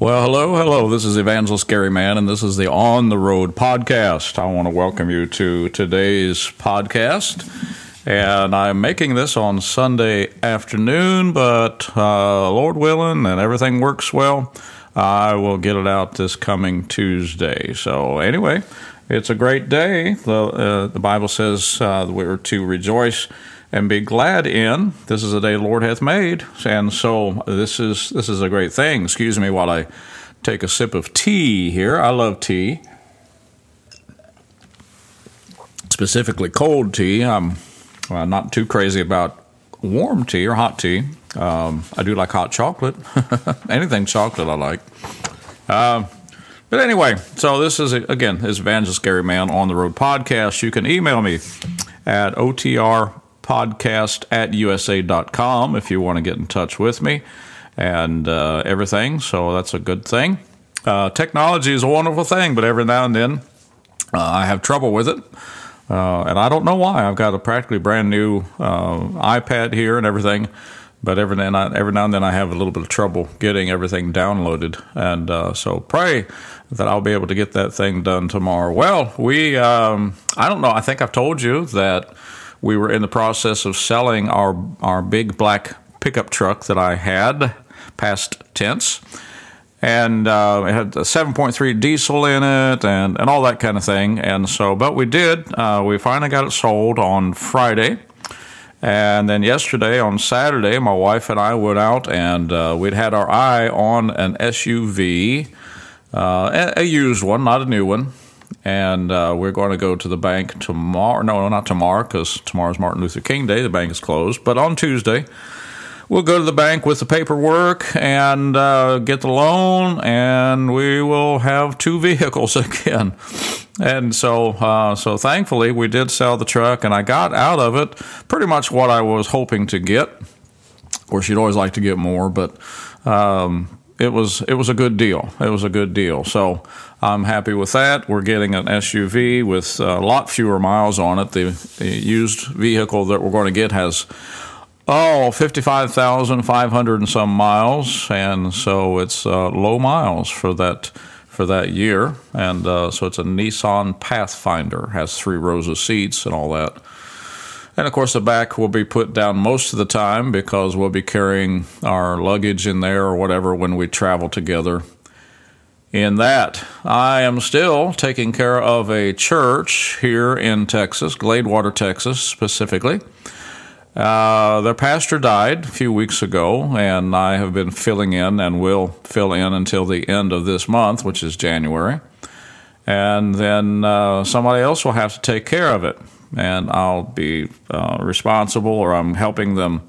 Well, hello, hello. This is Evangelist Gary Mann, and this is the On the Road podcast. I want to welcome you to today's podcast. And I'm making this on Sunday afternoon, but uh, Lord willing and everything works well, I will get it out this coming Tuesday. So, anyway, it's a great day. The, uh, the Bible says uh, we're to rejoice and be glad in. This is the day the Lord hath made, and so this is this is a great thing. Excuse me while I take a sip of tea here. I love tea, specifically cold tea. I'm well, not too crazy about warm tea or hot tea. Um, I do like hot chocolate. Anything chocolate I like. Uh, but anyway, so this is again is Evangelist Gary Mann on the Road podcast. You can email me at otr podcast at usa.com if you want to get in touch with me and uh, everything. So that's a good thing. Uh, technology is a wonderful thing, but every now and then uh, I have trouble with it. Uh, and I don't know why. I've got a practically brand new uh, iPad here and everything, but every now, and every now and then I have a little bit of trouble getting everything downloaded. And uh, so pray that I'll be able to get that thing done tomorrow. Well, we, um, I don't know, I think I've told you that we were in the process of selling our our big black pickup truck that I had, past tense, and uh, it had a 7.3 diesel in it and and all that kind of thing. And so, but we did. Uh, we finally got it sold on Friday. And then yesterday on Saturday, my wife and I went out and uh, we'd had our eye on an SUV, uh, a used one, not a new one and uh, we're going to go to the bank tomorrow. No, not tomorrow, because tomorrow's Martin Luther King Day. The bank is closed. But on Tuesday, we'll go to the bank with the paperwork and uh, get the loan, and we will have two vehicles again. And so, uh, so thankfully, we did sell the truck, and I got out of it pretty much what I was hoping to get. Of course, you'd always like to get more, but um, it was it was a good deal. It was a good deal. So I'm happy with that. We're getting an SUV with a lot fewer miles on it. The, the used vehicle that we're going to get has oh 55,500 and some miles, and so it's uh, low miles for that for that year. And uh, so it's a Nissan Pathfinder, has three rows of seats and all that. And of course, the back will be put down most of the time because we'll be carrying our luggage in there or whatever when we travel together in that. I am still taking care of a church here in Texas, Gladewater, Texas, specifically. Uh, their pastor died a few weeks ago, and I have been filling in and will fill in until the end of this month, which is January. And then uh, somebody else will have to take care of it, and I'll be uh, responsible, or I'm helping them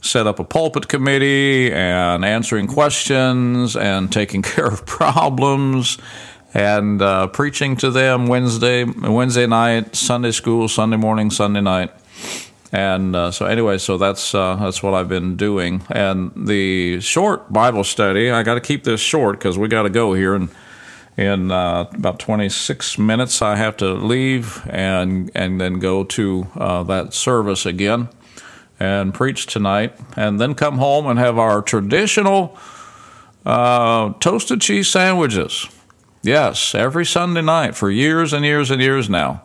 set up a pulpit committee and answering questions and taking care of problems and uh, preaching to them Wednesday Wednesday night, Sunday school, Sunday morning, Sunday night. And uh, so anyway, so that's uh, that's what I've been doing. And the short Bible study, I got to keep this short because we got to go here and in uh, about 26 minutes I have to leave and and then go to uh, that service again and preach tonight, and then come home and have our traditional uh, toasted cheese sandwiches. Yes, every Sunday night for years and years and years now.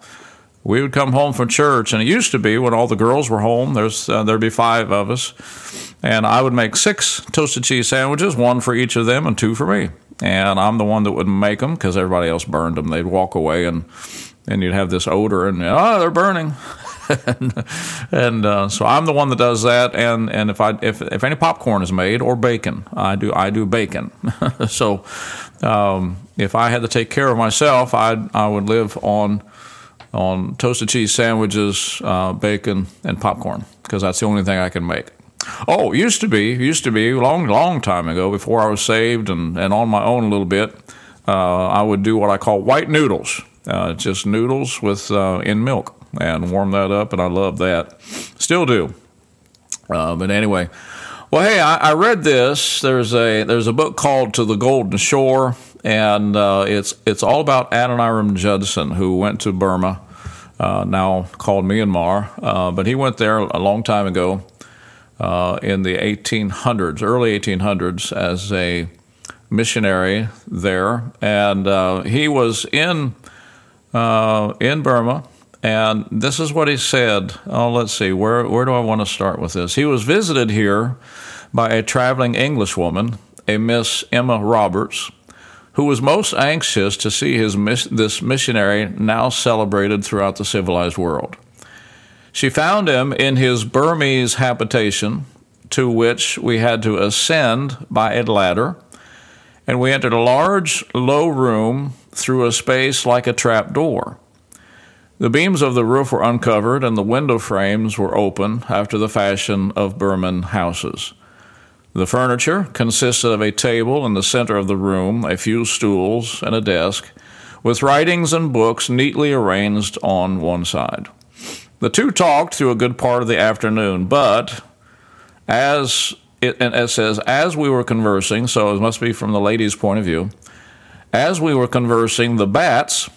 We would come home from church, and it used to be when all the girls were home. There's uh, there'd be five of us, and I would make six toasted cheese sandwiches, one for each of them, and two for me. And I'm the one that would make them because everybody else burned them. They'd walk away, and and you'd have this odor, and oh, they're burning. And, and uh, so I'm the one that does that. And, and if I if, if any popcorn is made or bacon, I do I do bacon. so um, if I had to take care of myself, I I would live on on toasted cheese sandwiches, uh, bacon, and popcorn because that's the only thing I can make. Oh, used to be, used to be long, long time ago before I was saved and, and on my own a little bit. Uh, I would do what I call white noodles, uh, just noodles with uh, in milk and warm that up, and I love that. Still do. Uh, but anyway, well, hey, I, I, read this. There's a there's a book called To the Golden Shore, and uh, it's it's all about Adoniram Judson, who went to Burma, uh, now called Myanmar, uh, but he went there a long time ago uh, in the 1800s, early 1800s, as a missionary there, and uh, he was in in Burma. And this is what he said. Oh, let's see. Where where do I want to start with this? He was visited here by a traveling Englishwoman, a Miss Emma Roberts, who was most anxious to see his this missionary now celebrated throughout the civilized world. She found him in his Burmese habitation, to which we had to ascend by a ladder, and we entered a large, low room through a space like a trap door. The beams of the roof were uncovered, and the window frames were open after the fashion of Burman houses. The furniture consisted of a table in the center of the room, a few stools, and a desk, with writings and books neatly arranged on one side. The two talked through a good part of the afternoon, but as it, and it says, as we were conversing, so it must be from the lady's point of view, as we were conversing, the bats,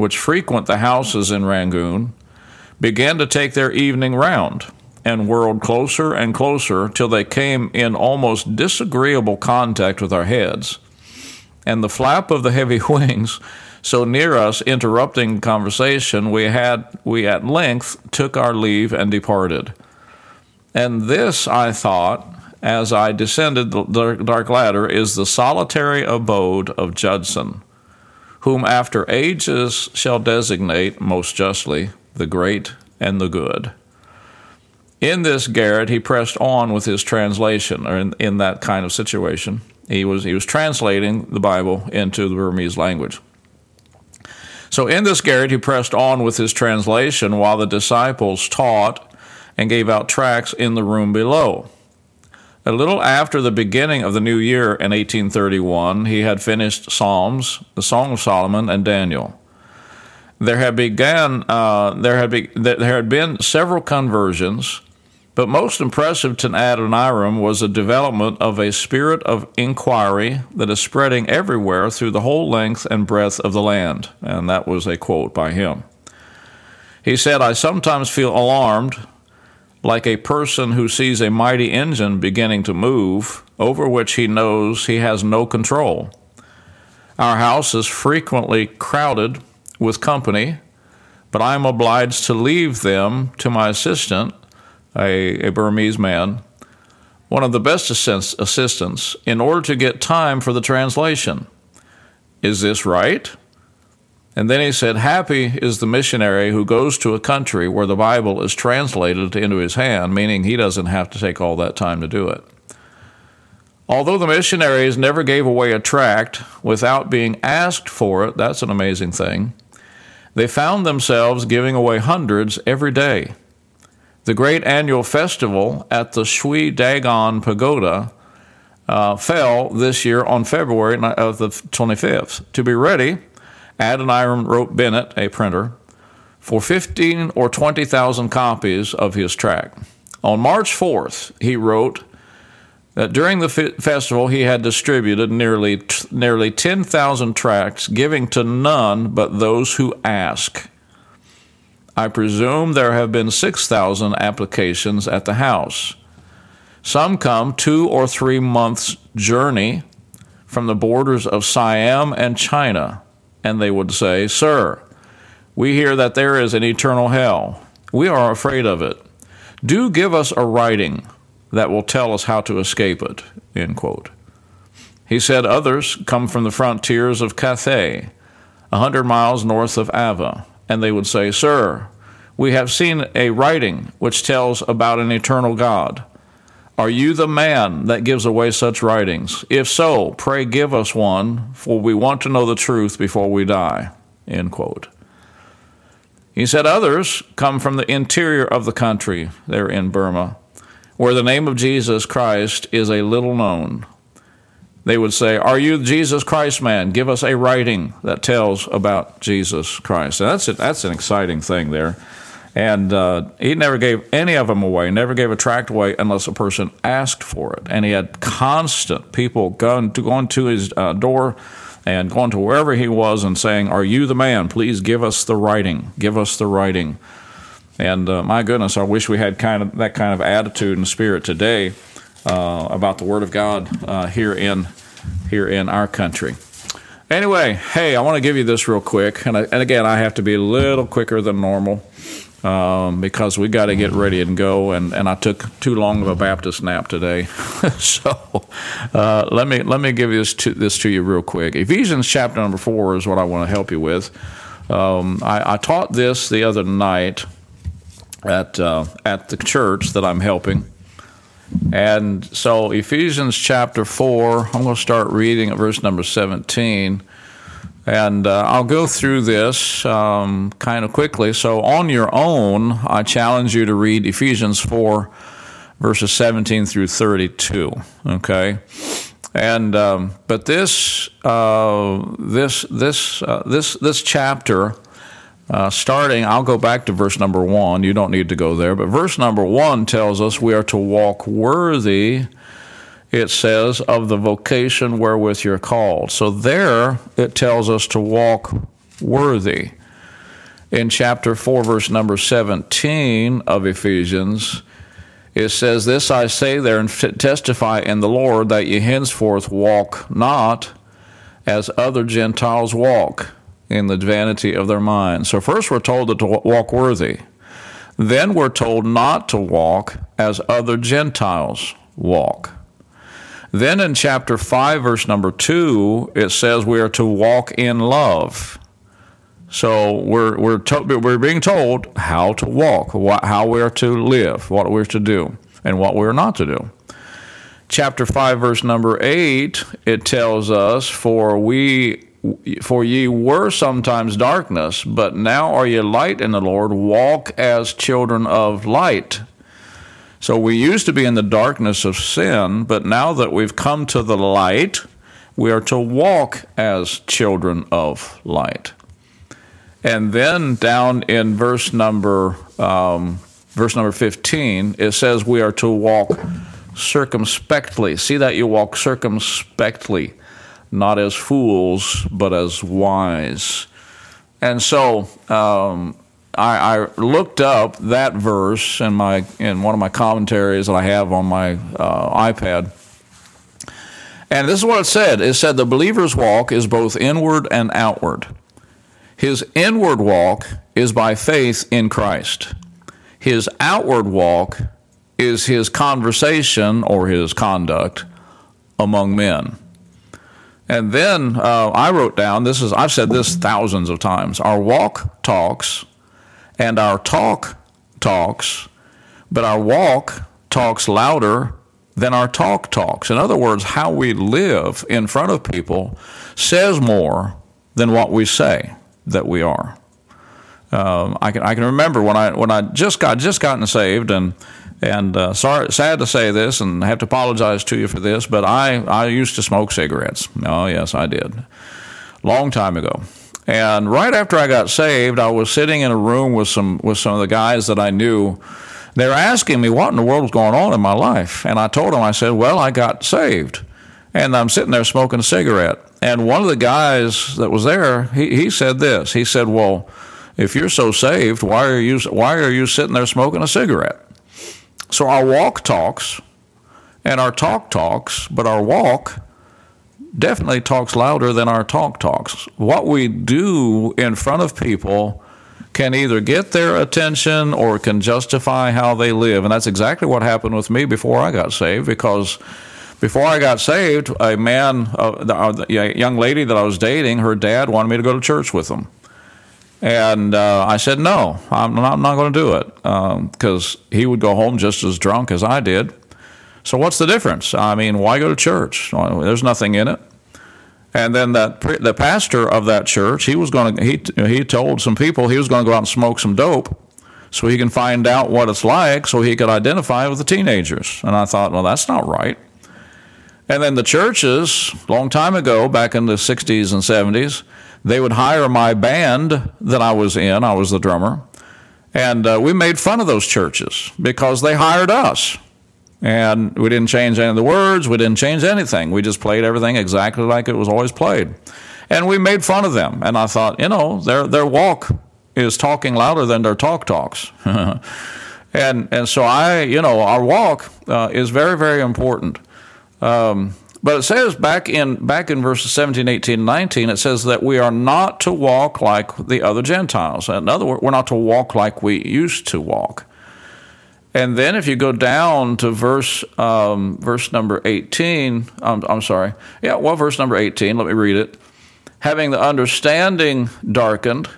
which frequent the houses in Rangoon, began to take their evening round and whirled closer and closer till they came in almost disagreeable contact with our heads. And the flap of the heavy wings so near us, interrupting conversation, we had we at length took our leave and departed. And this, I thought, as I descended the dark ladder, is the solitary abode of Judson, whom after ages shall designate most justly the great and the good. In this garret, he pressed on with his translation, or in, in that kind of situation. He was, he was translating the Bible into the Burmese language. So in this garret, he pressed on with his translation while the disciples taught and gave out tracts in the room below. A little after the beginning of the new year in 1831, he had finished Psalms, the Song of Solomon, and Daniel. There had began uh, there had be, there had been several conversions but most impressive to Adoniram was the development of a spirit of inquiry that is spreading everywhere through the whole length and breadth of the land. And that was a quote by him. He said, I sometimes feel alarmed, like a person who sees a mighty engine beginning to move, over which he knows he has no control. Our house is frequently crowded with company, but I am obliged to leave them to my assistant a, a Burmese man, one of the best assistants, in order to get time for the translation. Is this right? And then he said, Happy is the missionary who goes to a country where the Bible is translated into his hand, meaning he doesn't have to take all that time to do it. Although the missionaries never gave away a tract without being asked for it, that's an amazing thing, they found themselves giving away hundreds every day. The great annual festival at the Shwe Dagon Pagoda uh, fell this year on February of the 25th. To be ready, Adoniram wrote Bennett, a printer, for 15 or 20,000 copies of his tract. On March 4th, he wrote that during the festival he had distributed nearly nearly 10,000 tracts, giving to none but those who ask. I presume there have been 6,000 applications at the house. Some come two or three months' journey from the borders of Siam and China, and they would say, Sir, we hear that there is an eternal hell. We are afraid of it. Do give us a writing that will tell us how to escape it. End quote. He said others come from the frontiers of Cathay, a hundred miles north of Ava and they would say, Sir, we have seen a writing which tells about an eternal God. Are you the man that gives away such writings? If so, pray give us one, for we want to know the truth before we die. End quote. He said others come from the interior of the country, there in Burma, where the name of Jesus Christ is a little known. They would say, Are you Jesus Christ man? Give us a writing that tells about Jesus Christ. And that's, a, that's an exciting thing there. And uh, he never gave any of them away, never gave a tract away unless a person asked for it. And he had constant people going to, going to his uh, door and going to wherever he was and saying, Are you the man? Please give us the writing. Give us the writing. And uh, my goodness, I wish we had kind of that kind of attitude and spirit today uh, about the Word of God uh, here in here in our country. Anyway, hey, I want to give you this real quick. And, I, and again, I have to be a little quicker than normal um, because we got to get ready and go. And, and I took too long of a Baptist nap today. so uh, let, me, let me give this to, this to you real quick. Ephesians chapter number four is what I want to help you with. Um, I, I, taught this the other night at, uh, at the church that I'm helping. And so, Ephesians chapter 4, I'm going to start reading at verse number 17. And uh, I'll go through this um, kind of quickly. So, on your own, I challenge you to read Ephesians 4, verses 17 through 32. Okay? And um, but this uh, this this uh, this this chapter uh, starting, I'll go back to verse number one. You don't need to go there, but verse number one tells us we are to walk worthy, it says, of the vocation wherewith you're called. So there it tells us to walk worthy. In chapter 4, verse number 17 of Ephesians, it says, This I say there and testify in the Lord that ye henceforth walk not as other Gentiles walk in the vanity of their minds. So, first we're told to walk worthy. Then we're told not to walk as other Gentiles walk. Then in chapter 5, verse number 2, it says we are to walk in love. So we're, we're, to, we're being told how to walk, what, how we're to live, what we're to do, and what we're not to do. Chapter 5, verse number 8, it tells us, For we for ye were sometimes darkness, but now are ye light in the Lord. Walk as children of light. So we used to be in the darkness of sin, but now that we've come to the light, we are to walk as children of light. And then down in verse number um, verse number fifteen, it says we are to walk circumspectly. See that you walk circumspectly not as fools, but as wise. And so um, I, I, looked up that verse in my in one of my commentaries that I have on my uh, iPad. And this is what it said. It said the believer's walk is both inward and outward. His inward walk is by faith in Christ. His outward walk is his conversation or his conduct among men. And then uh, I wrote down this is, I've said this thousands of times our walk talks and our talk talks, but our walk talks louder than our talk talks. In other words, how we live in front of people says more than what we say that we are. Um, I can I can remember when I when I just got just gotten saved and and uh, sorry, sad to say this, and I have to apologize to you for this, but I, I used to smoke cigarettes. Oh, yes, I did. Long time ago. And right after I got saved, I was sitting in a room with some with some of the guys that I knew. They were asking me what in the world was going on in my life, and I told them, I said, "Well, I got saved," and I'm sitting there smoking a cigarette. And one of the guys that was there, he, he said this. He said, "Well, if you're so saved, why are you why are you sitting there smoking a cigarette?" So our walk talks and our talk talks, but our walk definitely talks louder than our talk talks. What we do in front of people can either get their attention or can justify how they live. And that's exactly what happened with me before I got saved because before I got saved, a man, a young lady that I was dating, her dad wanted me to go to church with him. And uh, I said, no, I'm not, not going to do it because um, he would go home just as drunk as I did. So what's the difference? I mean, why go to church? There's nothing in it. And then that the pastor of that church, he was going to he he told some people he was going to go out and smoke some dope, so he can find out what it's like, so he could identify with the teenagers. And I thought, well, that's not right. And then the churches, long time ago, back in the '60s and '70s, they would hire my band that I was in. I was the drummer. And uh, we made fun of those churches because they hired us. And we didn't change any of the words, we didn't change anything. We just played everything exactly like it was always played. And we made fun of them. And I thought, you know, their, their walk is talking louder than their talk talks. and, and so I, you know, our walk uh, is very, very important. Um, But it says back in back in verses 17, 18, 19, it says that we are not to walk like the other Gentiles. In other words, we're not to walk like we used to walk. And then if you go down to verse um, verse number 18, I'm, I'm sorry. Yeah, well, verse number 18, let me read it. Having the understanding darkened,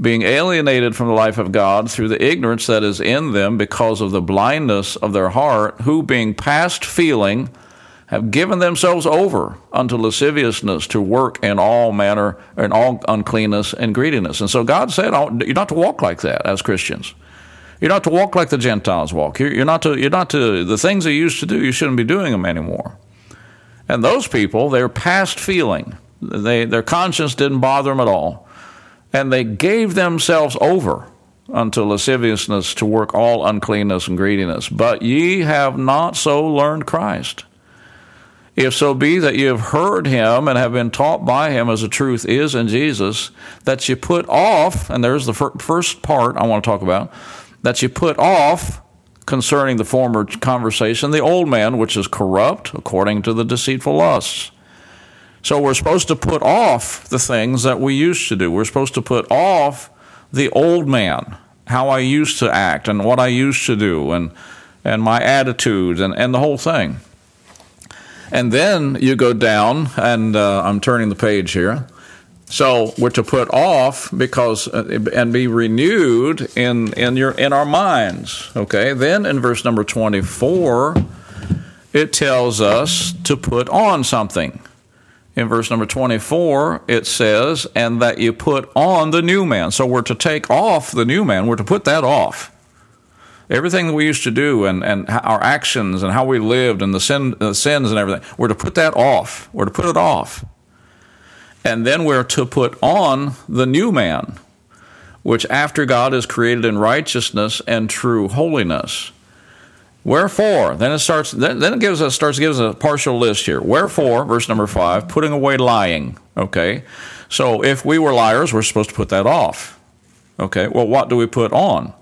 being alienated from the life of God through the ignorance that is in them because of the blindness of their heart, who being past feeling, have given themselves over unto lasciviousness to work in all manner in all uncleanness and greediness. And so God said, oh, you're not to walk like that as Christians. You're not to walk like the Gentiles walk. You're, not to. You're not to. The things they used to do, you shouldn't be doing them anymore. And those people, they're past feeling. They, their conscience didn't bother them at all, and they gave themselves over unto lasciviousness to work all uncleanness and greediness. But ye have not so learned Christ. If so be that you have heard him and have been taught by him as the truth is in Jesus, that you put off, and there's the first part I want to talk about, that you put off concerning the former conversation the old man, which is corrupt according to the deceitful lusts. So we're supposed to put off the things that we used to do. We're supposed to put off the old man, how I used to act and what I used to do and and my attitudes and, and the whole thing. And then you go down, and uh, I'm turning the page here. So we're to put off because uh, and be renewed in in your in our minds. Okay. Then in verse number 24, it tells us to put on something. In verse number 24, it says, and that you put on the new man. So we're to take off the new man. We're to put that off everything that we used to do and, and our actions and how we lived and the sin, the sins and everything, we're to put that off. We're to put it off. And then we're to put on the new man, which after God is created in righteousness and true holiness. Wherefore, then it starts. Then, it gives us starts to give us a partial list here. Wherefore, verse number five, putting away lying. Okay, so if we were liars, we're supposed to put that off. Okay, well, what do we put on?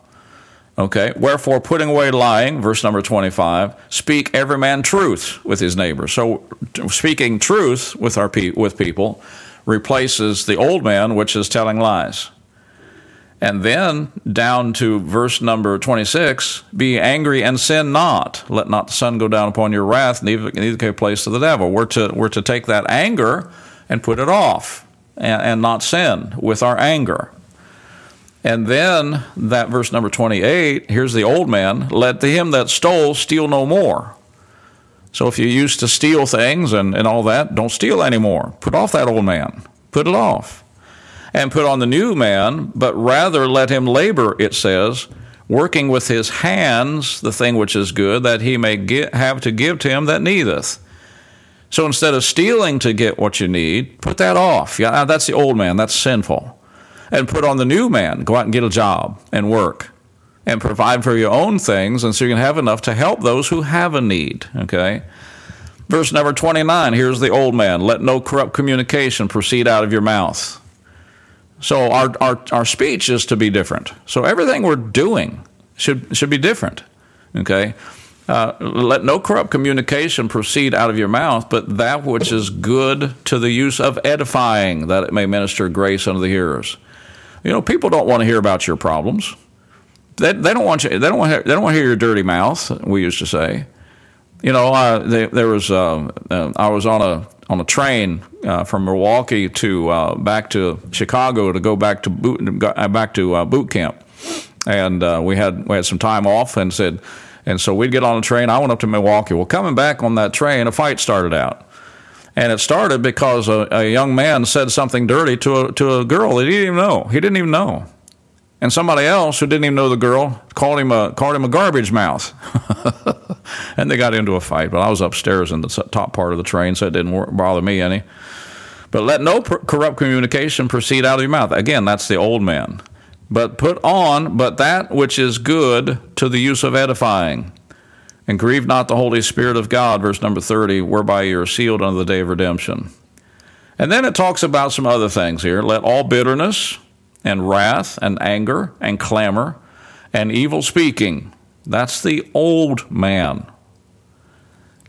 Okay, wherefore, putting away lying, verse number 25, speak every man truth with his neighbor. So, speaking truth with, our pe- with people replaces the old man, which is telling lies. And then down to verse number 26 be angry and sin not. Let not the sun go down upon your wrath, neither, give place to the devil. We're to, we're to take that anger and put it off and, and not sin with our anger. And then that verse number 28, here's the old man, let him that stole steal no more. So if you used to steal things and, and all that, don't steal anymore. Put off that old man. Put it off. And put on the new man, but rather let him labor, it says, working with his hands the thing which is good, that he may get, have to give to him that needeth. So instead of stealing to get what you need, put that off. Yeah, that's the old man. That's sinful and put on the new man. Go out and get a job and work and provide for your own things, and so you can have enough to help those who have a need. Okay? Verse number 29 here's the old man let no corrupt communication proceed out of your mouth. So our, our, our speech is to be different. So everything we're doing should, should be different. Okay? Uh, let no corrupt communication proceed out of your mouth, but that which is good to the use of edifying, that it may minister grace unto the hearers. You know, people don't want to hear about your problems. They, they don't want you. They don't want. They don't want to hear your dirty mouth. We used to say. You know, uh, they, there was. Uh, uh, I was on a on a train uh, from Milwaukee to uh, back to Chicago to go back to boot uh, back to boot camp, and we had we had some time off and said, and so we'd get on a train. I went up to Milwaukee. Well, coming back on that train, a fight started out. And it started because a, a young man said something dirty to a, to a girl that he didn't even know. He didn't even know. And somebody else who didn't even know the girl called him a called him a garbage mouth, and they got into a fight. But I was upstairs in the top part of the train, so it didn't bother me any. But let no corrupt communication proceed out of your mouth. Again, that's the old man. But put on, but that which is good to the use of edifying, and grieve not the Holy Spirit of God, verse number 30, whereby you are sealed unto the day of redemption. And then it talks about some other things here. Let all bitterness and wrath and anger and clamor and evil speaking, that's the old man.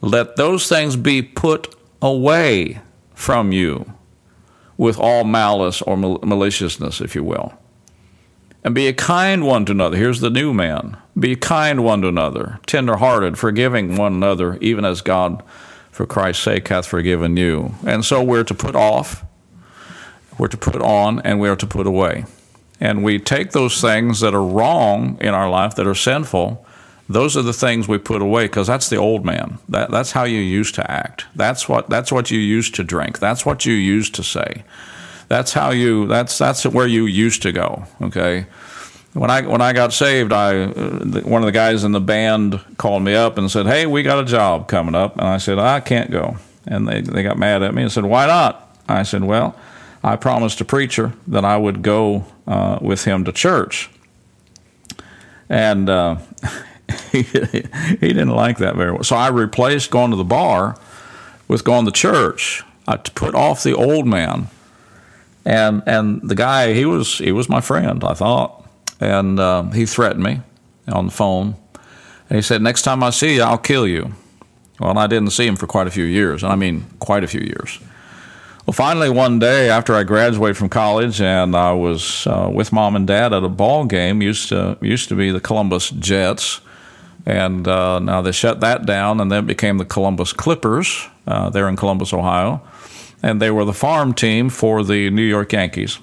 let those things be put away from you with all malice or mal- maliciousness, if you will. And be a kind one to another. Here's the new man. Be kind one to another, tender hearted, forgiving one another, even as God, for Christ's sake, hath forgiven you. And so we're to put off, we're to put on, and we are to put away. And we take those things that are wrong in our life, that are sinful, those are the things we put away because that's the old man. That, that's how you used to act. That's what, that's what you used to drink. That's what you used to say. That's how you, that's, that's where you used to go, okay? When I, when I got saved, I, uh, one of the guys in the band called me up and said, Hey, we got a job coming up. And I said, I can't go. And they, they got mad at me and said, Why not? I said, Well, I promised a preacher that I would go uh, with him to church. And uh, he, he didn't like that very well. So I replaced going to the bar with going to church. I put off the old man. And and the guy, he was he was my friend, I thought. And uh, he threatened me on the phone. And he said, Next time I see you, I'll kill you. Well, I didn't see him for quite a few years. And I mean, quite a few years. Well, finally, one day after I graduated from college, and I was uh, with mom and dad at a ball game. used to used to be the Columbus Jets, and uh, now they shut that down, and then it became the Columbus Clippers. Uh, there in Columbus, Ohio, and they were the farm team for the New York Yankees.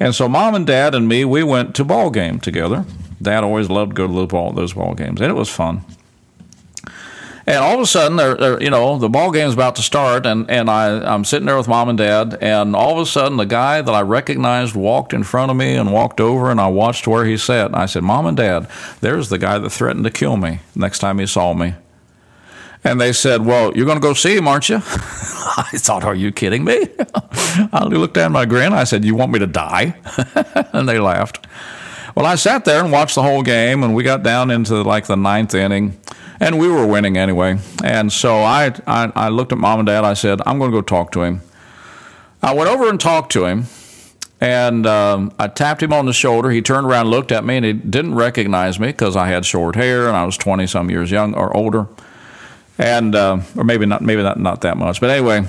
And so, mom and dad and me, we went to ball game together. Dad always loved to go to ball, those ball games, and it was fun. And all of a sudden, they're, they're, you know, the ball game's about to start, and, and I, I'm sitting there with mom and dad, and all of a sudden, the guy that I recognized walked in front of me and walked over, and I watched where he sat. And I said, Mom and Dad, there's the guy that threatened to kill me next time he saw me. And they said, Well, you're going to go see him, aren't you? I thought, Are you kidding me? I looked down my grin. I said, You want me to die? and they laughed. Well, I sat there and watched the whole game, and we got down into like the ninth inning and we were winning anyway. And so I, I, I looked at mom and dad. I said, I'm going to go talk to him. I went over and talked to him, and um, I tapped him on the shoulder. He turned around, looked at me, and he didn't recognize me because I had short hair and I was twenty some years young or older, and uh, or maybe not, maybe not not that much. But anyway,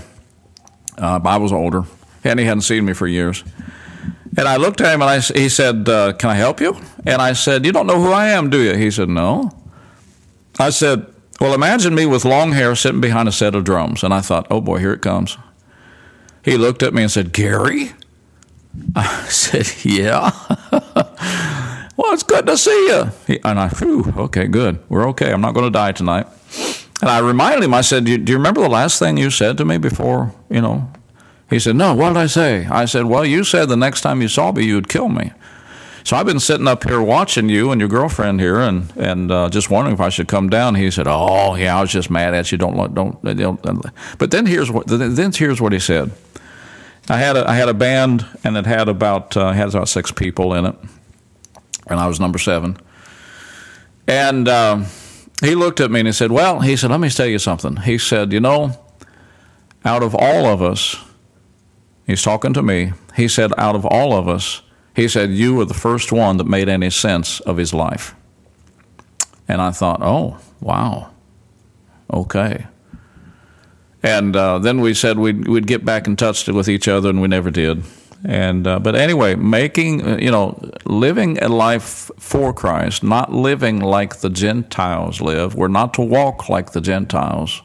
uh, I was older, and he hadn't seen me for years. And I looked at him and I, he said, uh, Can I help you? And I said, You don't know who I am, do you? He said, No. I said, Well, imagine me with long hair sitting behind a set of drums. And I thought, Oh boy, here it comes. He looked at me and said, Gary? I said, Yeah. well, it's good to see you. He, and I, whew, okay, good. We're okay. I'm not going to die tonight. And I reminded him, I said, Do you remember the last thing you said to me before, you know? He said, No, what did I say? I said, Well, you said the next time you saw me, you'd kill me. So I've been sitting up here watching you and your girlfriend here, and and uh, just wondering if I should come down. He said, "Oh yeah, I was just mad at you. Don't don't don't." But then here's what then here's what he said. I had a I had a band, and it had about uh, had about six people in it, and I was number seven. And um, he looked at me and he said, "Well," he said, "Let me tell you something." He said, "You know, out of all of us." He's talking to me. He said, out of all of us, he said, You were the first one that made any sense of his life. And I thought, Oh, wow. Okay. And uh, then we said we'd, we'd get back in touch with each other, and we never did. And uh, but anyway, making you know living a life for Christ, not living like the Gentiles live. We're not to walk like the Gentiles.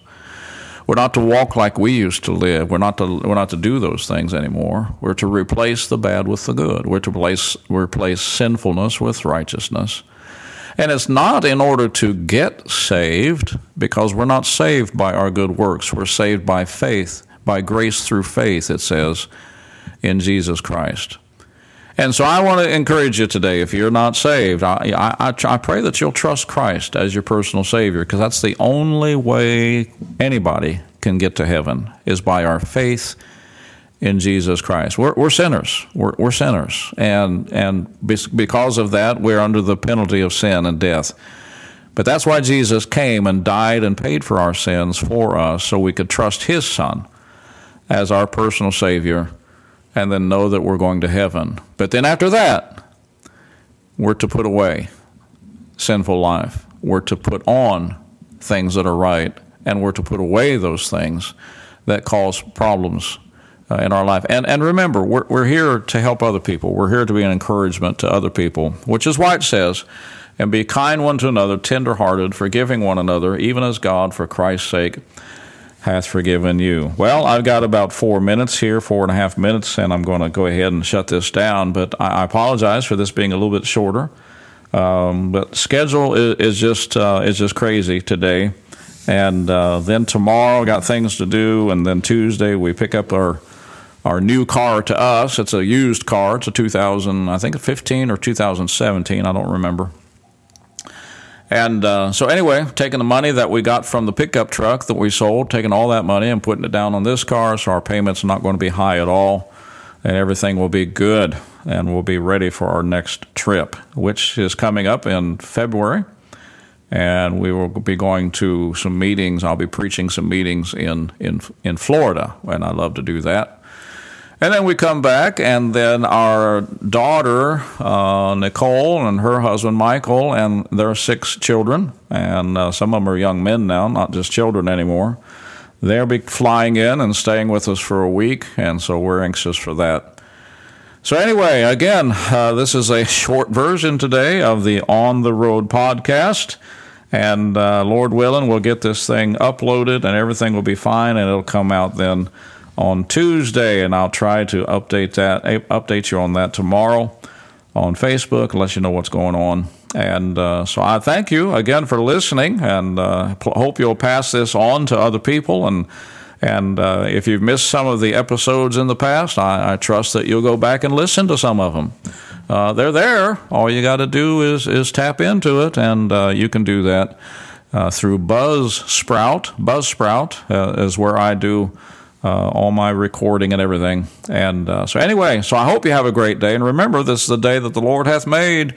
We're not to walk like we used to live. We're not to we're not to do those things anymore. We're to replace the bad with the good. We're to replace replace sinfulness with righteousness. And it's not in order to get saved, because we're not saved by our good works. We're saved by faith, by grace through faith, it says, in Jesus Christ. And so I want to encourage you today, if you're not saved, I, I, I pray that you'll trust Christ as your personal Savior, because that's the only way anybody can get to heaven, is by our faith in Jesus Christ. We're, we're sinners. We're, we're sinners. And, and because of that, we're under the penalty of sin and death. But that's why Jesus came and died and paid for our sins for us, so we could trust His Son as our personal Savior and then know that we're going to heaven. But then after that, we're to put away sinful life. We're to put on things that are right and we're to put away those things that cause problems uh, in our life. And and remember, we're we're here to help other people. We're here to be an encouragement to other people, which is why it says, "And be kind one to another, tender-hearted, forgiving one another, even as God, for Christ's sake." Hath forgiven you. Well, I've got about four minutes here, four and a half minutes, and I'm going to go ahead and shut this down. But I apologize for this being a little bit shorter. Um, but schedule is, is just uh, is just crazy today, and uh, then tomorrow got things to do, and then Tuesday we pick up our our new car to us. It's a used car. It's a 2000, I think, 15 or 2017. I don't remember. And uh, so, anyway, taking the money that we got from the pickup truck that we sold, taking all that money and putting it down on this car, so our payments are not going to be high at all, and everything will be good, and we'll be ready for our next trip, which is coming up in February. And we will be going to some meetings. I'll be preaching some meetings in, in, in Florida, and I love to do that. And then we come back, and then our daughter, uh, Nicole, and her husband, Michael, and their six children, and uh, some of them are young men now, not just children anymore. They'll be flying in and staying with us for a week, and so we're anxious for that. So, anyway, again, uh, this is a short version today of the On the Road podcast. And uh, Lord willing, we'll get this thing uploaded and everything will be fine, and it'll come out then on Tuesday, and I'll try to update that update you on that tomorrow on Facebook, let you know what's going on. And uh, so I thank you again for listening, and uh, hope you'll pass this on to other people. And and uh, if you've missed some of the episodes in the past, I, I, trust that you'll go back and listen to some of them. Uh, they're there. All you got to do is is tap into it, and uh, you can do that uh, through Buzzsprout. Buzzsprout is where I do uh, all my recording and everything. And uh, so, anyway, so I hope you have a great day. And remember, this is the day that the Lord hath made.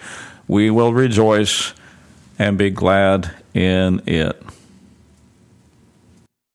We will rejoice and be glad in it.